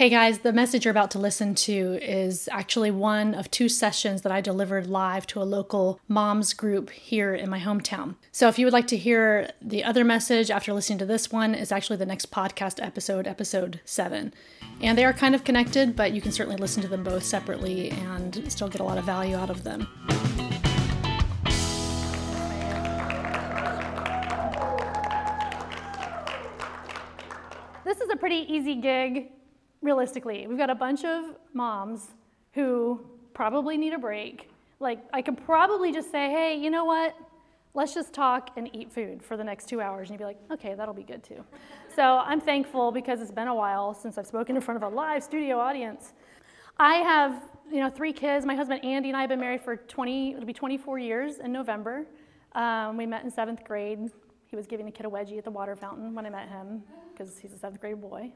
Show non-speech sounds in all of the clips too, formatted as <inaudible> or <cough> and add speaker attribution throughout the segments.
Speaker 1: Hey guys, the message you're about to listen to is actually one of two sessions that I delivered live to a local moms group here in my hometown. So if you would like to hear the other message after listening to this one, is actually the next podcast episode, episode 7. And they are kind of connected, but you can certainly listen to them both separately and still get a lot of value out of them. This is a pretty easy gig realistically, we've got a bunch of moms who probably need a break. Like, I could probably just say, hey, you know what? Let's just talk and eat food for the next two hours. And you'd be like, okay, that'll be good too. So I'm thankful because it's been a while since I've spoken in front of a live studio audience. I have, you know, three kids. My husband Andy and I have been married for 20, it'll be 24 years in November. Um, we met in seventh grade. He was giving a kid a wedgie at the water fountain when I met him because he's a seventh grade boy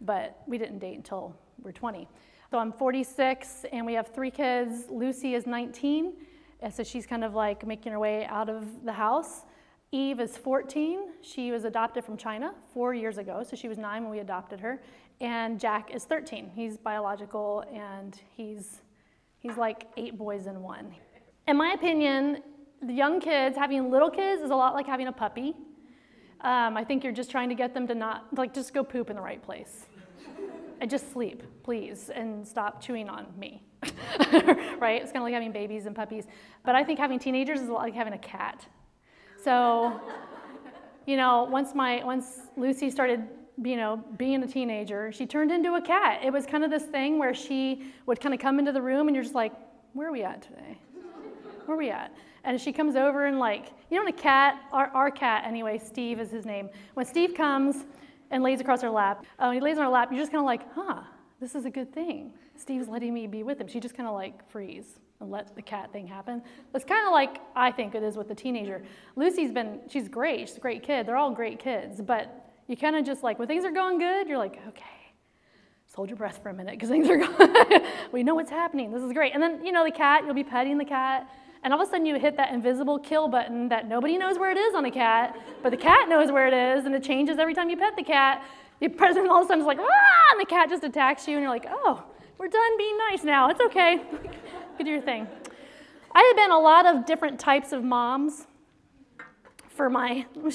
Speaker 1: but we didn't date until we're 20. So I'm 46 and we have three kids. Lucy is 19, and so she's kind of like making her way out of the house. Eve is 14. She was adopted from China four years ago, so she was nine when we adopted her. And Jack is 13. He's biological and he's, he's like eight boys in one. In my opinion, the young kids, having little kids, is a lot like having a puppy. Um, I think you're just trying to get them to not, like, just go poop in the right place and just sleep, please, and stop chewing on me. <laughs> right? It's kind of like having babies and puppies. But I think having teenagers is like having a cat. So, you know, once my once Lucy started, you know, being a teenager, she turned into a cat. It was kind of this thing where she would kind of come into the room and you're just like, where are we at today? Where are we at? And she comes over and like, you know, when a cat, our, our cat anyway, Steve is his name. When Steve comes, and lays across her lap. Uh, he lays on her lap, you're just kind of like, huh, this is a good thing. Steve's letting me be with him. She just kind of like freeze and let the cat thing happen. It's kind of like I think it is with the teenager. Lucy's been, she's great. She's a great kid. They're all great kids. But you kind of just like, when things are going good, you're like, okay, just hold your breath for a minute because things are <laughs> going, we know what's happening. This is great. And then, you know, the cat, you'll be petting the cat and all of a sudden you hit that invisible kill button that nobody knows where it is on a cat, but the cat knows where it is, and it changes every time you pet the cat. You press it, all of a sudden it's like, ah, and the cat just attacks you, and you're like, oh, we're done being nice now. It's okay. <laughs> Go do your thing. I have been a lot of different types of moms for my <laughs>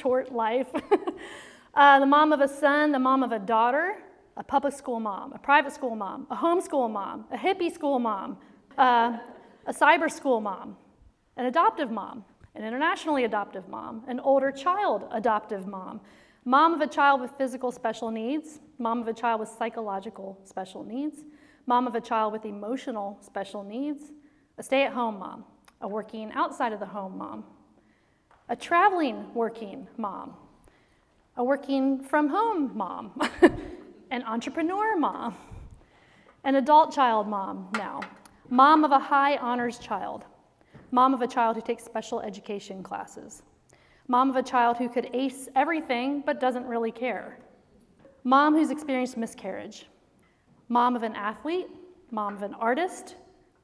Speaker 1: short life. <laughs> uh, the mom of a son, the mom of a daughter, a public school mom, a private school mom, a homeschool mom, a hippie school mom, uh, a cyber school mom, an adoptive mom, an internationally adoptive mom, an older child adoptive mom, mom of a child with physical special needs, mom of a child with psychological special needs, mom of a child with emotional special needs, a stay at home mom, a working outside of the home mom, a traveling working mom, a working from home mom, <laughs> an entrepreneur mom, an adult child mom now, mom of a high honors child, mom of a child who takes special education classes, mom of a child who could ace everything but doesn't really care, mom who's experienced miscarriage, mom of an athlete, mom of an artist,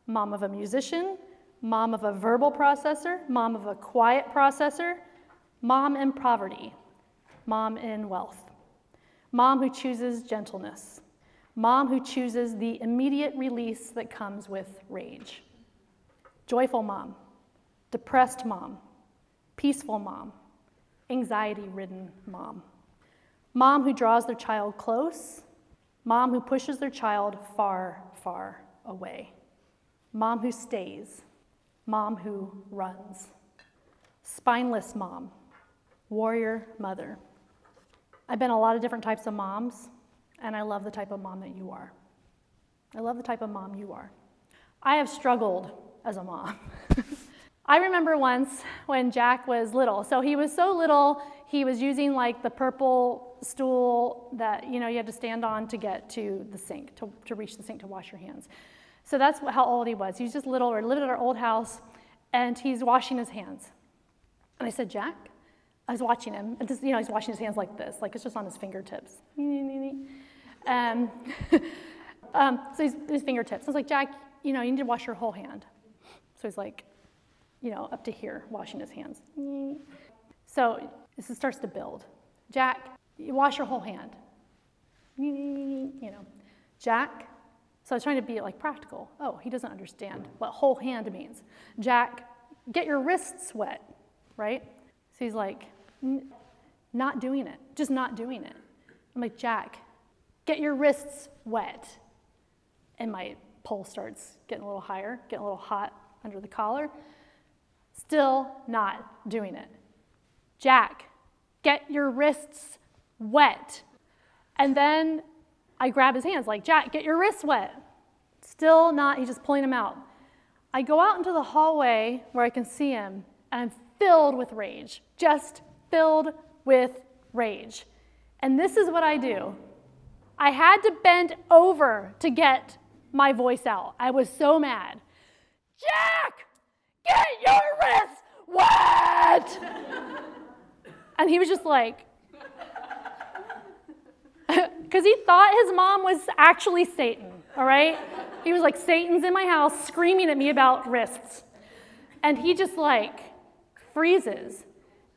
Speaker 1: mom of a musician, mom of a verbal processor, mom of a quiet processor, mom in poverty, mom in wealth, mom who chooses gentleness, Mom who chooses the immediate release that comes with rage. Joyful mom, depressed mom, peaceful mom, anxiety ridden mom. Mom who draws their child close, mom who pushes their child far, far away. Mom who stays, mom who runs. Spineless mom, warrior mother. I've been a lot of different types of moms and I love the type of mom that you are. I love the type of mom you are. I have struggled as a mom. <laughs> I remember once when Jack was little. So he was so little, he was using like the purple stool that you know you had to stand on to get to the sink, to, to reach the sink to wash your hands. So that's how old he was. He was just little. We lived at our old house, and he's washing his hands. And I said, Jack, I was watching him, and this, you know, he's washing his hands like this, like it's just on his fingertips. <laughs> Um, <laughs> um, so his, his fingertips. I was like, Jack, you know, you need to wash your whole hand. So he's like, you know, up to here, washing his hands. So this starts to build. Jack, you wash your whole hand. You know, Jack. So I was trying to be like practical. Oh, he doesn't understand what whole hand means. Jack, get your wrists wet, right? So he's like, not doing it, just not doing it. I'm like, Jack, get your wrists wet. And my pulse starts getting a little higher, getting a little hot under the collar. Still not doing it. Jack, get your wrists wet. And then I grab his hands, like, Jack, get your wrists wet. Still not, he's just pulling them out. I go out into the hallway where I can see him, and I'm filled with rage, just filled with rage. And this is what I do I had to bend over to get my voice out. I was so mad. Jack, get your wrists wet! <laughs> and he was just like, <laughs> because he thought his mom was actually Satan, all right? He was like, Satan's in my house screaming at me about wrists. And he just like freezes.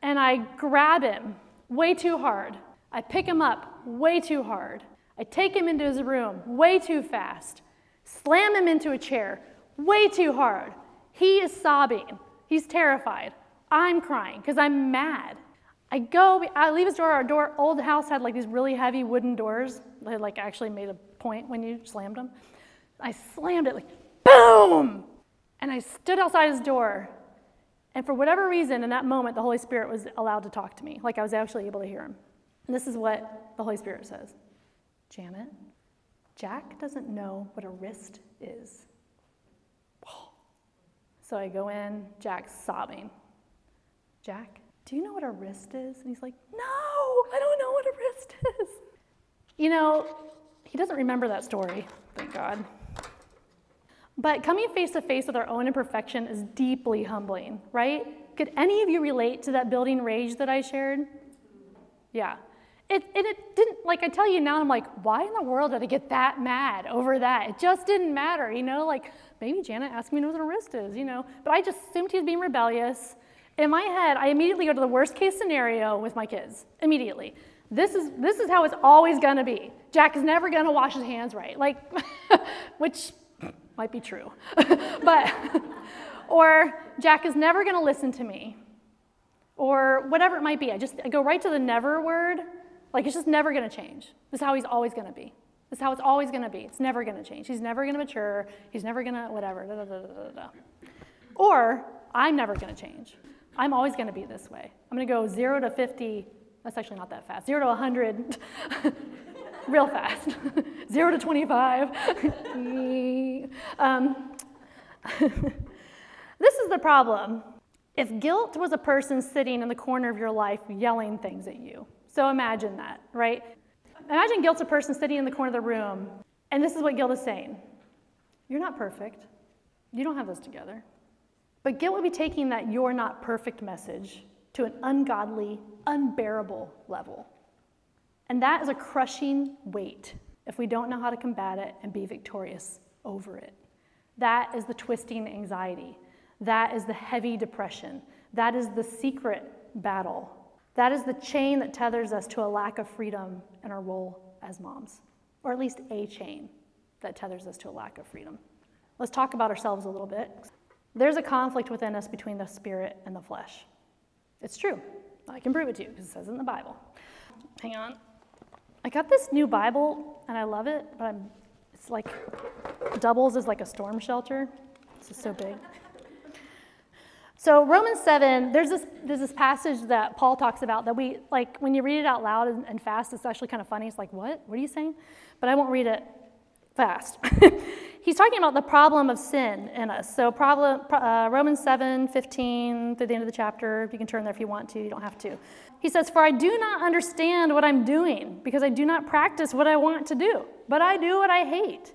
Speaker 1: And I grab him way too hard. I pick him up way too hard. I take him into his room way too fast, slam him into a chair way too hard. He is sobbing. He's terrified. I'm crying because I'm mad. I go, I leave his door. Our door, old house had like these really heavy wooden doors. Had like actually made a point when you slammed them. I slammed it like boom, and I stood outside his door. And for whatever reason, in that moment, the Holy Spirit was allowed to talk to me. Like I was actually able to hear him. And this is what the Holy Spirit says Janet, Jack doesn't know what a wrist is. So I go in, Jack's sobbing. Jack, do you know what a wrist is? And he's like, No, I don't know what a wrist is. You know, he doesn't remember that story, thank God. But coming face to face with our own imperfection is deeply humbling, right? Could any of you relate to that building rage that I shared? Yeah. It, and it didn't, like I tell you now, I'm like, why in the world did I get that mad over that? It just didn't matter, you know? Like, maybe Janet asked me what a wrist is, you know? But I just assumed he was being rebellious. In my head, I immediately go to the worst case scenario with my kids, immediately. This is, this is how it's always gonna be. Jack is never gonna wash his hands right, like, <laughs> which might be true. <laughs> but, <laughs> or Jack is never gonna listen to me, or whatever it might be. I just I go right to the never word, like it's just never gonna change. This is how he's always gonna be. This is how it's always gonna be. It's never gonna change. He's never gonna mature. He's never gonna whatever. Da, da, da, or I'm never gonna change. I'm always going to be this way. I'm going to go 0 to 50. That's actually not that fast. 0 to 100 <laughs> real fast. <laughs> 0 to 25. <laughs> um, this is the problem. If guilt was a person sitting in the corner of your life yelling things at you, so imagine that, right? Imagine guilt's a person sitting in the corner of the room, and this is what guilt is saying You're not perfect. You don't have this together. But guilt would be taking that you're not perfect message to an ungodly, unbearable level. And that is a crushing weight if we don't know how to combat it and be victorious over it. That is the twisting anxiety. That is the heavy depression. That is the secret battle. That is the chain that tethers us to a lack of freedom in our role as moms, or at least a chain that tethers us to a lack of freedom. Let's talk about ourselves a little bit. There's a conflict within us between the spirit and the flesh. It's true. I can prove it to you because it says it in the Bible. Hang on. I got this new Bible and I love it, but I'm, it's like doubles as like a storm shelter. It's just so big. So Romans 7, there's this, there's this passage that Paul talks about that we, like, when you read it out loud and, and fast, it's actually kind of funny. It's like, what? What are you saying? But I won't read it fast. <laughs> he's talking about the problem of sin in us. So problem, uh, Romans 7, 15 through the end of the chapter. You can turn there if you want to. You don't have to. He says, For I do not understand what I'm doing because I do not practice what I want to do, but I do what I hate.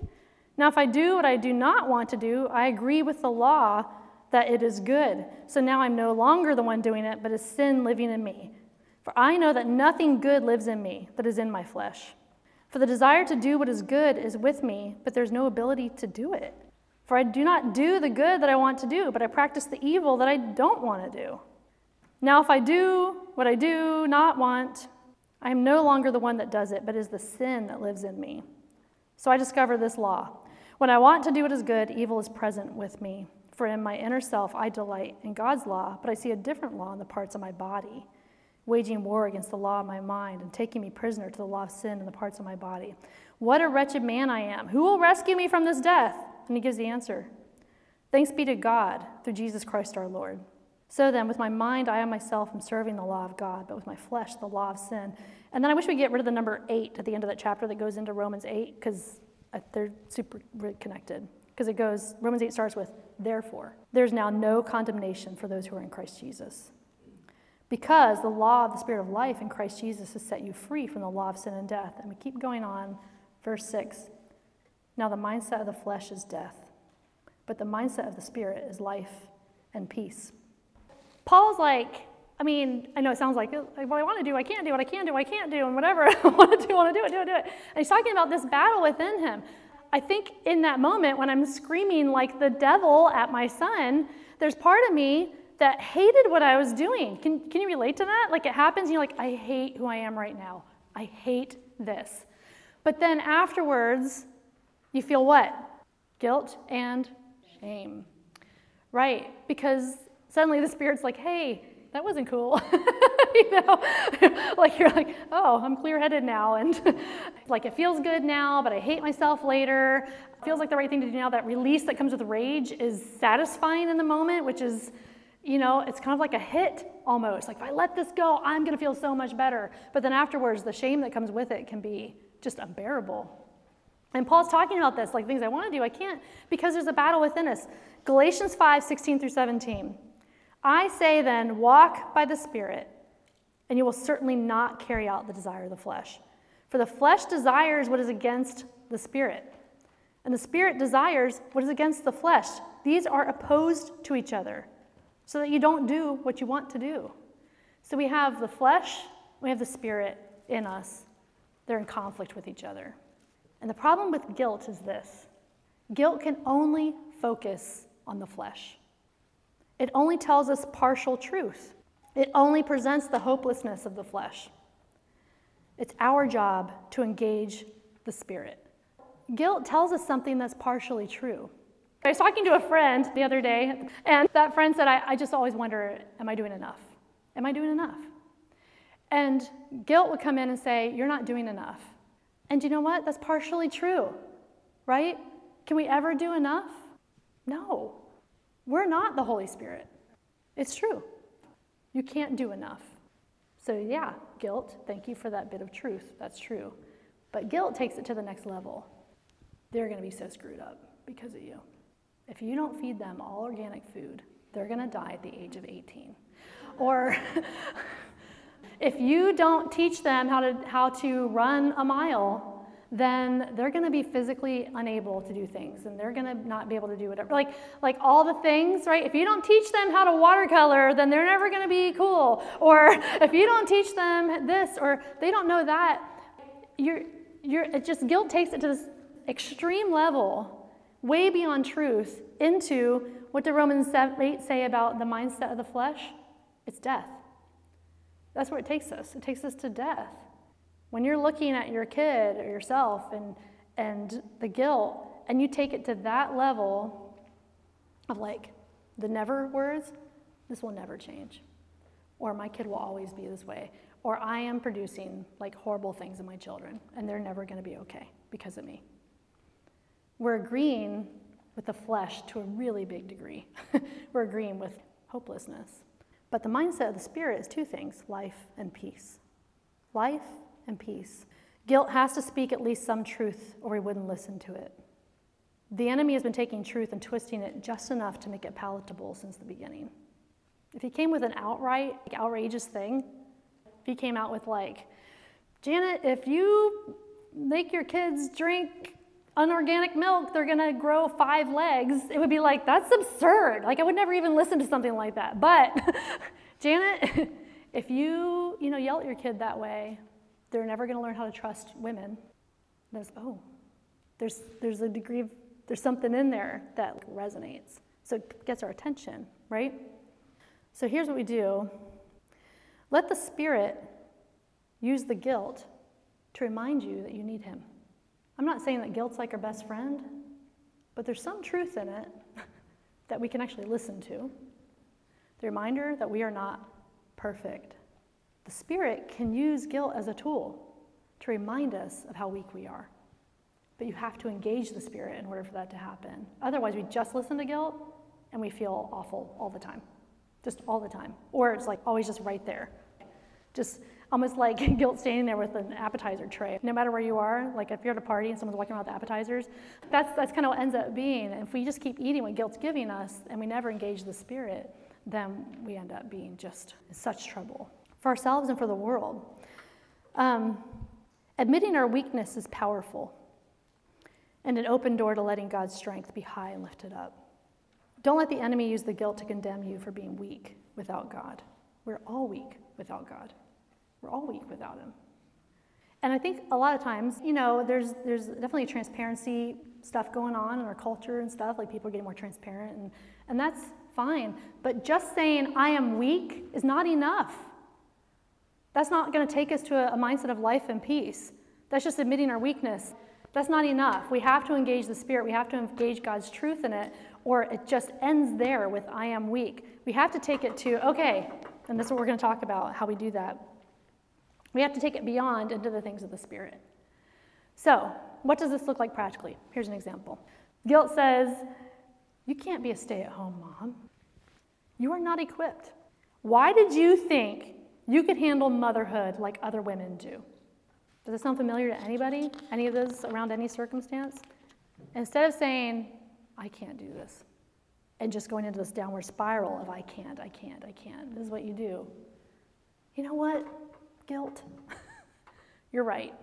Speaker 1: Now, if I do what I do not want to do, I agree with the law that it is good. So now I'm no longer the one doing it, but is sin living in me. For I know that nothing good lives in me that is in my flesh. For the desire to do what is good is with me, but there's no ability to do it. For I do not do the good that I want to do, but I practice the evil that I don't want to do. Now, if I do what I do not want, I am no longer the one that does it, but is the sin that lives in me. So I discover this law. When I want to do what is good, evil is present with me. For in my inner self I delight in God's law, but I see a different law in the parts of my body, waging war against the law of my mind and taking me prisoner to the law of sin in the parts of my body. What a wretched man I am. Who will rescue me from this death? And he gives the answer Thanks be to God through Jesus Christ our Lord. So then, with my mind, I am myself am serving the law of God, but with my flesh, the law of sin. And then I wish we get rid of the number eight at the end of that chapter that goes into Romans 8, because uh, they're super connected. Because it goes, Romans 8 starts with, therefore, there's now no condemnation for those who are in Christ Jesus. Because the law of the Spirit of life in Christ Jesus has set you free from the law of sin and death. And we keep going on, verse 6. Now the mindset of the flesh is death, but the mindset of the Spirit is life and peace. Paul's like, I mean, I know it sounds like what I want to do, I can't do, what I can do, I can't do, and whatever <laughs> I want to do, I want to do it, do it, do it. And he's talking about this battle within him. I think in that moment when I'm screaming like the devil at my son, there's part of me that hated what I was doing. Can, can you relate to that? Like it happens, you're like, I hate who I am right now. I hate this. But then afterwards, you feel what? Guilt and shame. Right? Because suddenly the Spirit's like, hey, that wasn't cool. <laughs> you know, <laughs> like you're like, oh, I'm clear headed now. And <laughs> like it feels good now, but I hate myself later. It feels like the right thing to do now. That release that comes with rage is satisfying in the moment, which is, you know, it's kind of like a hit almost. Like if I let this go, I'm going to feel so much better. But then afterwards, the shame that comes with it can be just unbearable. And Paul's talking about this, like things I want to do, I can't, because there's a battle within us. Galatians 5 16 through 17. I say then, walk by the Spirit, and you will certainly not carry out the desire of the flesh. For the flesh desires what is against the Spirit, and the Spirit desires what is against the flesh. These are opposed to each other, so that you don't do what you want to do. So we have the flesh, we have the Spirit in us. They're in conflict with each other. And the problem with guilt is this guilt can only focus on the flesh. It only tells us partial truth. It only presents the hopelessness of the flesh. It's our job to engage the spirit. Guilt tells us something that's partially true. I was talking to a friend the other day, and that friend said, I, I just always wonder, am I doing enough? Am I doing enough? And guilt would come in and say, You're not doing enough. And you know what? That's partially true, right? Can we ever do enough? No. We're not the Holy Spirit. It's true. You can't do enough. So, yeah, guilt, thank you for that bit of truth. That's true. But guilt takes it to the next level. They're going to be so screwed up because of you. If you don't feed them all organic food, they're going to die at the age of 18. Or <laughs> if you don't teach them how to, how to run a mile, then they're going to be physically unable to do things and they're going to not be able to do whatever like like all the things right? If you don't teach them how to watercolor then they're never going to be cool. Or <laughs> if you don't teach them this or they don't know that you're you're it just guilt takes it to this extreme level way beyond truth into what the romans 8 say about the mindset of the flesh. It's death. That's where it takes us. It takes us to death when you're looking at your kid or yourself and, and the guilt, and you take it to that level of like the never words, this will never change. Or my kid will always be this way. Or I am producing like horrible things in my children, and they're never going to be okay because of me. We're agreeing with the flesh to a really big degree. <laughs> We're agreeing with hopelessness. But the mindset of the spirit is two things life and peace. Life and peace. Guilt has to speak at least some truth, or we wouldn't listen to it. The enemy has been taking truth and twisting it just enough to make it palatable since the beginning. If he came with an outright, like, outrageous thing, if he came out with, like, Janet, if you make your kids drink unorganic milk, they're gonna grow five legs, it would be like, that's absurd. Like, I would never even listen to something like that. But, <laughs> Janet, <laughs> if you, you know, yell at your kid that way, they're never going to learn how to trust women. There's, oh, there's, there's a degree of, there's something in there that resonates. So it gets our attention, right? So here's what we do let the Spirit use the guilt to remind you that you need Him. I'm not saying that guilt's like our best friend, but there's some truth in it <laughs> that we can actually listen to. The reminder that we are not perfect. The Spirit can use guilt as a tool to remind us of how weak we are. But you have to engage the Spirit in order for that to happen. Otherwise, we just listen to guilt and we feel awful all the time, just all the time. Or it's like always just right there. Just almost like <laughs> guilt standing there with an appetizer tray. No matter where you are, like if you're at a party and someone's walking around with appetizers, that's, that's kind of what ends up being. And if we just keep eating what guilt's giving us and we never engage the Spirit, then we end up being just in such trouble for ourselves and for the world. Um, admitting our weakness is powerful and an open door to letting God's strength be high and lifted up. Don't let the enemy use the guilt to condemn you for being weak without God. We're all weak without God. We're all weak without Him. And I think a lot of times, you know, there's, there's definitely transparency stuff going on in our culture and stuff, like people are getting more transparent, and, and that's fine. But just saying, I am weak, is not enough. That's not going to take us to a, mindset of life and peace. That's just admitting our weakness. That's not enough. We have to engage the Spirit, we have to engage God's truth in it, or it just ends there with, I am weak. We have to take it to, okay, and this is what we're going to talk about, how we do that. We have to take it beyond into the things of the Spirit. So, what does this look like practically? Here's an example. Guilt says, You can't be a stay at home mom. You are not equipped. Why did you think you could handle motherhood like other women do? Does it sound familiar to anybody? Any of those around any circumstance? Instead of saying, I can't do this, and just going into this downward spiral of I can't, I can't, I can't, this is what you do. You know what? guilt. <laughs> You're right.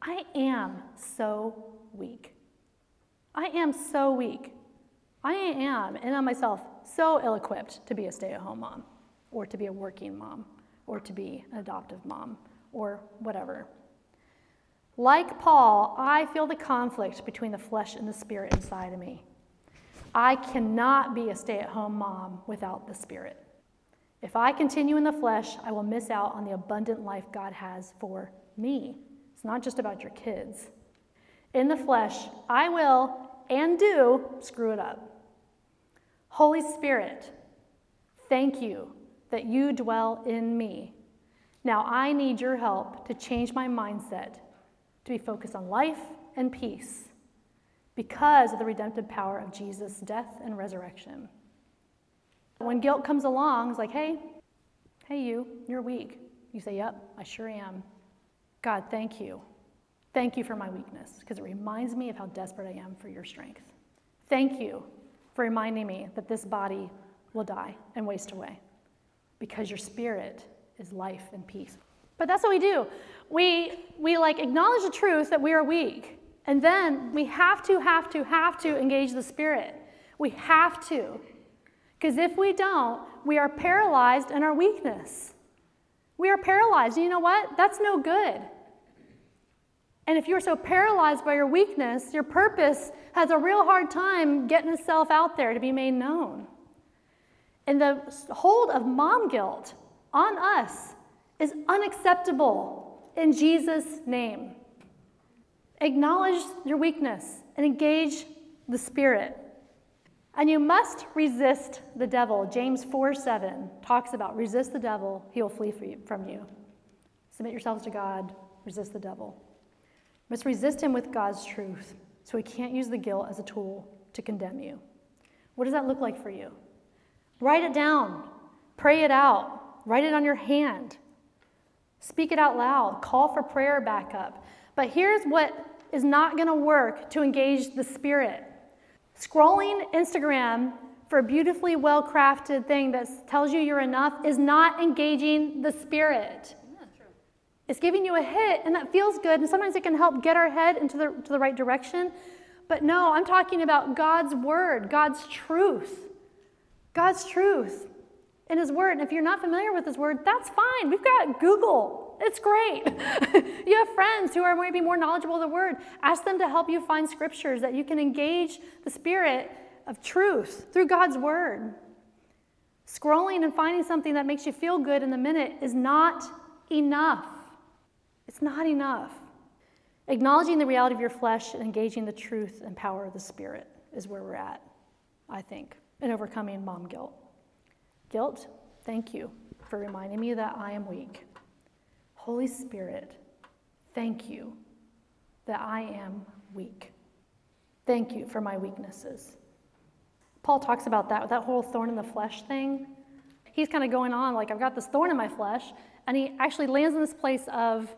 Speaker 1: I am so weak. I am so weak. I am, and on myself, so ill equipped to be a stay at home mom, or to be a working mom, or to be an adoptive mom, or whatever. Like Paul, I feel the conflict between the flesh and the spirit inside of me. I cannot be a stay at home mom without the spirit. If I continue in the flesh, I will miss out on the abundant life God has for me. It's not just about your kids. In the flesh, I will and do screw it up. Holy Spirit, thank you that you dwell in me. Now I need your help to change my mindset to be focused on life and peace because of the redemptive power of Jesus' death and resurrection. When guilt comes along, it's like, hey, hey, you, you're weak. You say, yep, I sure am. God, thank you. Thank you for my weakness because it reminds me of how desperate I am for your strength. Thank you for reminding me that this body will die and waste away because your spirit is life and peace. But that's what we do. We, we like acknowledge the truth that we are weak. And then we have to, have to, have to engage the spirit. We have to. Because if we don't, we are paralyzed in our weakness. We are paralyzed. You know what? That's no good. And if you're so paralyzed by your weakness, your purpose has a real hard time getting itself out there to be made known. And the hold of mom guilt on us is unacceptable in Jesus' name. Acknowledge your weakness and engage the Spirit. And you must resist the devil. James 4 7 talks about resist the devil, he will flee from you. Submit yourselves to God, resist the devil. You must resist him with God's truth so he can't use the guilt as a tool to condemn you. What does that look like for you? Write it down, pray it out, write it on your hand, speak it out loud, call for prayer backup. But here's what is not going to work to engage the Spirit Scrolling Instagram for a beautifully well crafted thing that tells you you're enough is not engaging the spirit. It's giving you a hit, and that feels good, and sometimes it can help get our head into the, to the right direction. But no, I'm talking about God's word, God's truth. God's truth in His word. And if you're not familiar with His word, that's fine. We've got Google. It's great. <laughs> you have friends who are maybe more knowledgeable of the word. Ask them to help you find scriptures that you can engage the spirit of truth through God's word. Scrolling and finding something that makes you feel good in the minute is not enough. It's not enough. Acknowledging the reality of your flesh and engaging the truth and power of the Spirit is where we're at, I think, in overcoming mom guilt. Guilt, thank you for reminding me that I am weak. Holy Spirit, thank you that I am weak. Thank you for my weaknesses. Paul talks about that, that whole thorn in the flesh thing. He's kind of going on like, I've got this thorn in my flesh. And he actually lands in this place of,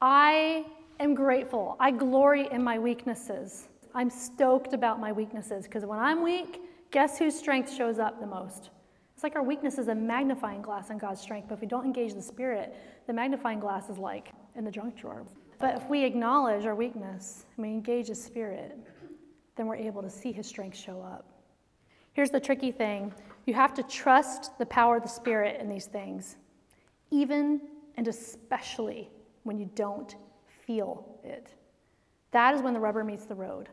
Speaker 1: I am grateful. I glory in my weaknesses. I'm stoked about my weaknesses because when I'm weak, guess whose strength shows up the most? It's like our weakness is a magnifying glass on God's strength, but if we don't engage the Spirit, the magnifying glass is like in the junk drawer. But if we acknowledge our weakness and we engage the Spirit, then we're able to see His strength show up. Here's the tricky thing you have to trust the power of the Spirit in these things, even and especially when you don't feel it. That is when the rubber meets the road.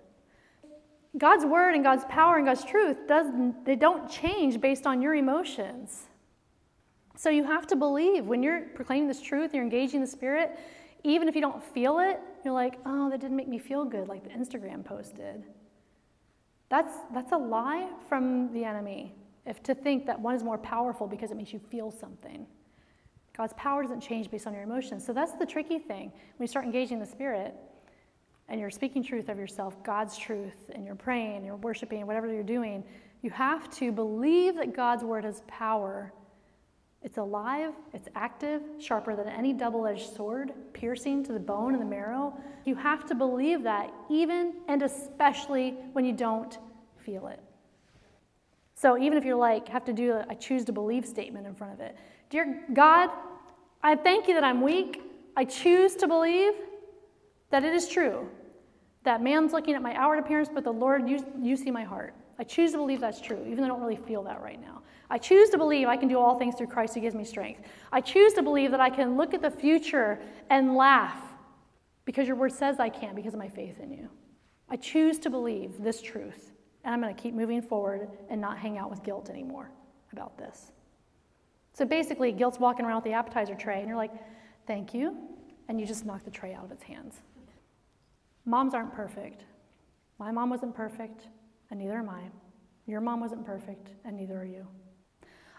Speaker 1: God's word and God's power and God's truth doesn't they don't change based on your emotions. So you have to believe when you're proclaiming this truth, you're engaging the spirit, even if you don't feel it, you're like, "Oh, that didn't make me feel good like the Instagram post did." That's that's a lie from the enemy. If to think that one is more powerful because it makes you feel something. God's power doesn't change based on your emotions. So that's the tricky thing. When you start engaging the spirit, and you're speaking truth of yourself, God's truth, and you're praying, and you're worshiping, whatever you're doing, you have to believe that God's word has power. It's alive, it's active, sharper than any double edged sword, piercing to the bone and the marrow. You have to believe that, even and especially when you don't feel it. So even if you're like, have to do a, a choose to believe statement in front of it. Dear God, I thank you that I'm weak. I choose to believe that it is true that man's looking at my outward appearance, but the Lord, you, you see my heart. I choose to believe that's true, even though I don't really feel that right now. I choose to believe I can do all things through Christ who gives me strength. I choose to believe that I can look at the future and laugh because your word says I can because of my faith in you. I choose to believe this truth, and I'm going to keep moving forward and not hang out with guilt anymore about this. So basically, guilt's walking around with the appetizer tray, and you're like, thank you, and you just knock the tray out of its hands. Moms aren't perfect. My mom wasn't perfect, and neither am I. Your mom wasn't perfect, and neither are you.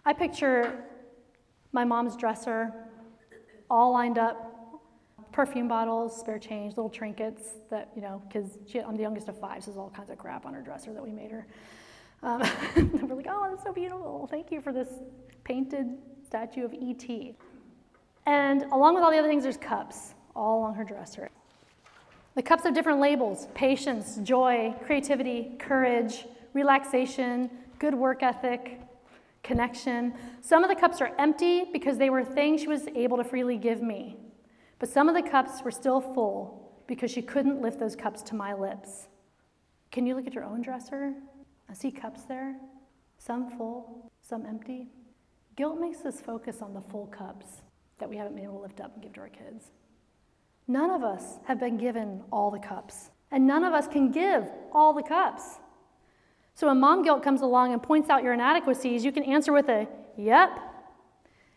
Speaker 1: I picture my mom's dresser all lined up perfume bottles, spare change, little trinkets that, you know, because I'm the youngest of five, so there's all kinds of crap on her dresser that we made her. Um, <laughs> we're like, oh, that's so beautiful. Thank you for this painted statue of E.T. And along with all the other things, there's cups all along her dresser. The cups have different labels patience, joy, creativity, courage, relaxation, good work ethic, connection. Some of the cups are empty because they were things she was able to freely give me. But some of the cups were still full because she couldn't lift those cups to my lips. Can you look at your own dresser and see cups there? Some full, some empty. Guilt makes us focus on the full cups that we haven't been able to lift up and give to our kids. None of us have been given all the cups, and none of us can give all the cups. So when mom guilt comes along and points out your inadequacies, you can answer with a yep,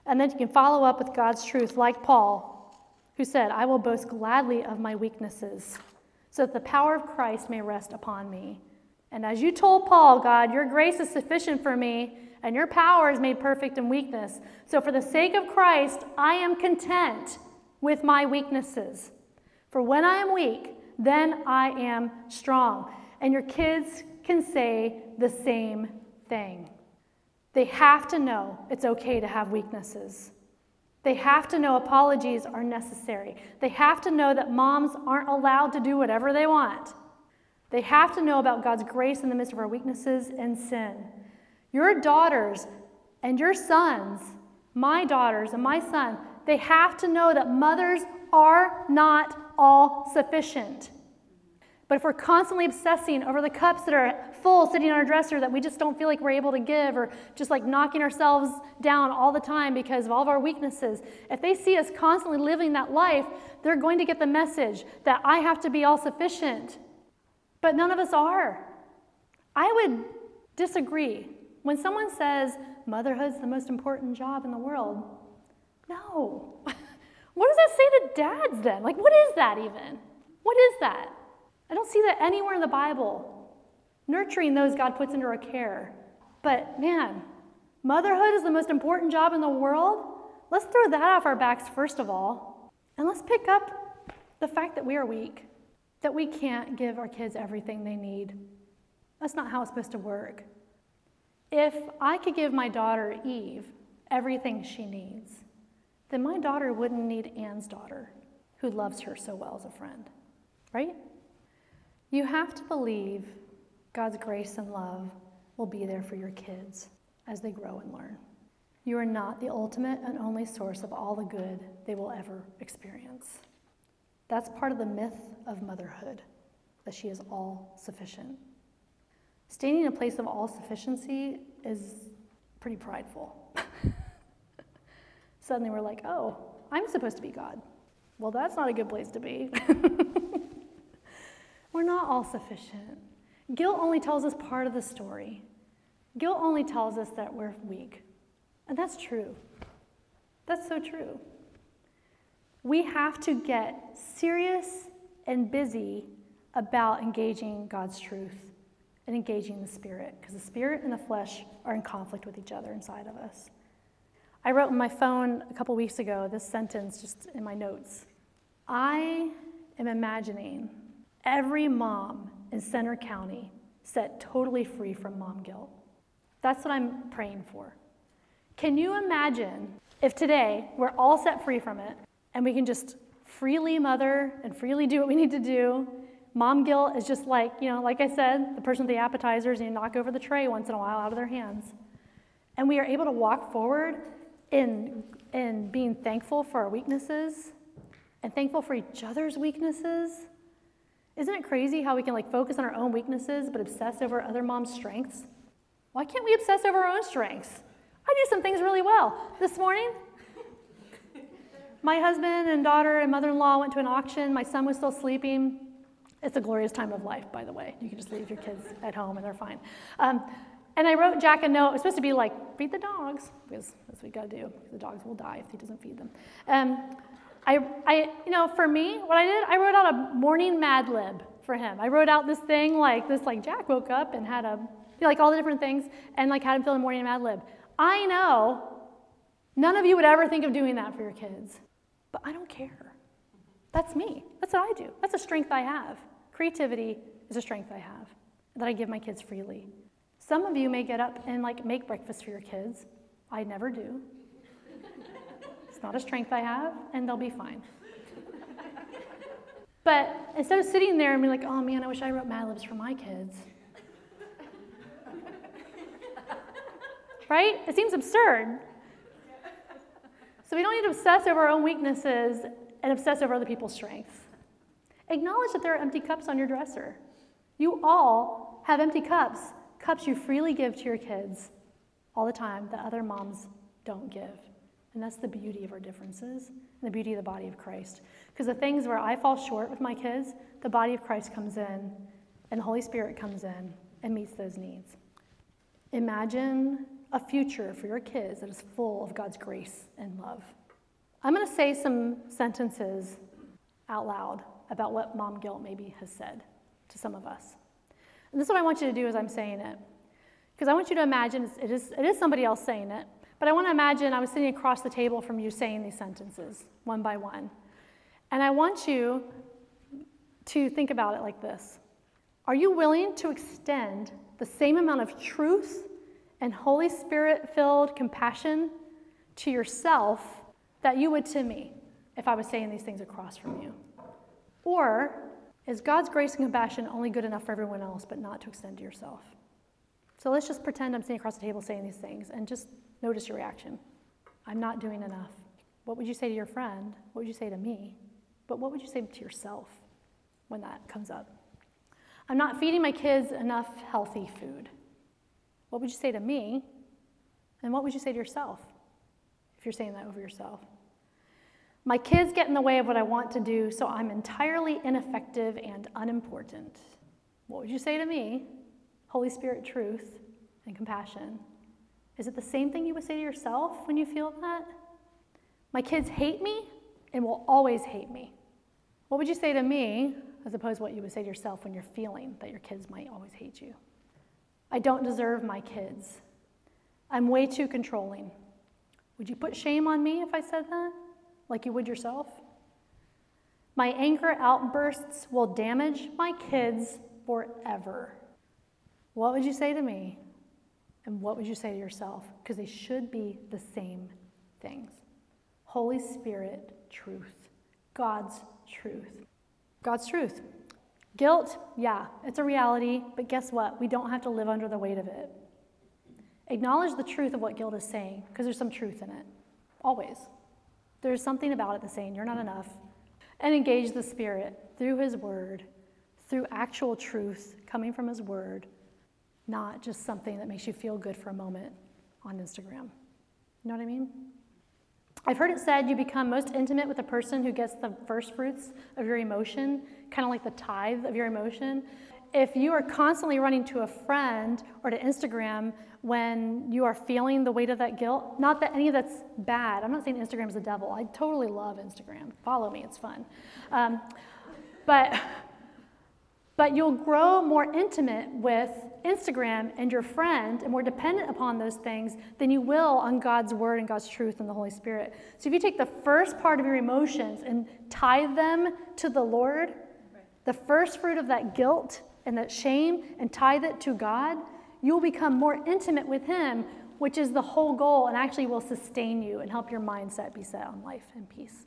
Speaker 1: and then you can follow up with God's truth, like Paul, who said, I will boast gladly of my weaknesses, so that the power of Christ may rest upon me. And as you told Paul, God, your grace is sufficient for me, and your power is made perfect in weakness. So for the sake of Christ, I am content with my weaknesses. For when I am weak, then I am strong. And your kids can say the same thing. They have to know it's okay to have weaknesses. They have to know apologies are necessary. They have to know that moms aren't allowed to do whatever they want. They have to know about God's grace in the midst of our weaknesses and sin. Your daughters and your sons, my daughters and my son, they have to know that mothers are not all sufficient. But if we're constantly obsessing over the cups that are full sitting on our dresser that we just don't feel like we're able to give, or just like knocking ourselves down all the time because of all of our weaknesses, if they see us constantly living that life, they're going to get the message that I have to be all sufficient. But none of us are. I would disagree. When someone says motherhood's the most important job in the world, no. <laughs> what does that say to dads then? Like, what is that even? What is that? I don't see that anywhere in the Bible. Nurturing those God puts into our care. But man, motherhood is the most important job in the world. Let's throw that off our backs first of all. And let's pick up the fact that we are weak, that we can't give our kids everything they need. That's not how it's supposed to work. If I could give my daughter Eve everything she needs, then my daughter wouldn't need Anne's daughter, who loves her so well as a friend, right? You have to believe God's grace and love will be there for your kids as they grow and learn. You are not the ultimate and only source of all the good they will ever experience. That's part of the myth of motherhood, that she is all sufficient. Standing in a place of all sufficiency is pretty prideful. Suddenly we're like, oh, I'm supposed to be God. Well, that's not a good place to be. <laughs> we're not all sufficient. Guilt only tells us part of the story. Guilt only tells us that we're weak. And that's true. That's so true. We have to get serious and busy about engaging God's truth and engaging the spirit, because the spirit and the flesh are in conflict with each other inside of us. I wrote in my phone a couple weeks ago this sentence just in my notes. I am imagining every mom in Centre County set totally free from mom guilt. That's what I'm praying for. Can you imagine if today we're all set free from it and we can just freely mother and freely do what we need to do Mom guilt is just like, you know, like I said, the person with the appetizers, and you knock over the tray once in a while out of their hands. And we are able to walk forward in, in being thankful for our weaknesses and thankful for each other's weaknesses. Isn't it crazy how we can like focus on our own weaknesses but obsess over other moms' strengths? Why can't we obsess over our own strengths? I do some things really well. This morning, my husband and daughter and mother in law went to an auction. My son was still sleeping. It's a glorious time of life, by the way. You can just leave your kids at home and they're fine. Um, and I wrote Jack a note. It was supposed to be like, feed the dogs, because that's what you gotta do. The dogs will die if he doesn't feed them. Um, I, I, you know, for me, what I did, I wrote out a morning Mad Lib for him. I wrote out this thing like this, like Jack woke up and had a, like all the different things, and like had him fill in the morning Mad Lib. I know none of you would ever think of doing that for your kids, but I don't care. That's me. That's what I do. That's a strength I have. Creativity is a strength I have that I give my kids freely. Some of you may get up and like make breakfast for your kids. I never do. it's not a strength I have, and they'll be fine. but instead of sitting there and being like, oh man, I wish I wrote Mad Libs for my kids. right? It seems absurd. So we don't need to obsess over our own weaknesses and obsess over other people's strengths. Acknowledge that there are empty cups on your dresser. You all have empty cups, cups you freely give to your kids all the time that other moms don't give. And that's the beauty of our differences and the beauty of the body of Christ. Because the things where I fall short with my kids, the body of Christ comes in and the Holy Spirit comes in and meets those needs. Imagine a future for your kids that is full of God's grace and love. I'm going to say some sentences out loud about what mom guilt maybe has said to some of us. And this is what I want you to do as I'm saying it. Because I want you to imagine it is, it is somebody else saying it, but I want to imagine I was sitting across the table from you saying these sentences one by one. And I want you to think about it like this Are you willing to extend the same amount of truth and Holy Spirit filled compassion to yourself that you would to me if I was saying these things across from you? Or is God's grace and compassion only good enough for everyone else, but not to extend to yourself? So let's just pretend I'm sitting across the table saying these things and just notice your reaction. I'm not doing enough. What would you say to your friend? What would you say to me? But what would you say to yourself when that comes up? I'm not feeding my kids enough healthy food. What would you say to me? And what would you say to yourself if you're saying that over yourself? My kids get in the way of what I want to do, so I'm entirely ineffective and unimportant. What would you say to me? Holy Spirit truth and compassion. Is it the same thing you would say to yourself when you feel that? My kids hate me and will always hate me. What would you say to me as opposed to what you would say to yourself when you're feeling that your kids might always hate you. I don't deserve my kids. I'm way too controlling. Would you put shame on me if I said that, like you would yourself? My anger outbursts will damage my kids forever. What would you say to me? And what would you say to yourself? Because they should be the same things Holy Spirit truth, God's truth. God's truth. Guilt, yeah, it's a reality, but guess what? We don't have to live under the weight of it. Acknowledge the truth of what guilt is saying, because there's some truth in it. Always. There's something about it that's saying you're not enough. And engage the Spirit through His Word, through actual truth coming from His Word, not just something that makes you feel good for a moment on Instagram. You know what I mean? I've heard it said you become most intimate with a person who gets the first fruits of your emotion, kind of like the tithe of your emotion. If you are constantly running to a friend or to Instagram when you are feeling the weight of that guilt, not that any of that's bad. I'm not saying Instagram's the devil. I totally love Instagram. Follow me, it's fun. Um, but but you'll grow more intimate with Instagram and your friend and more dependent upon those things than you will on God's word and God's truth and the Holy Spirit. So if you take the first part of your emotions and tie them to the Lord, the first fruit of that guilt and that shame, and tithe it to God, you'll become more intimate with Him, which is the whole goal and actually will sustain you and help your mindset be set on life and peace.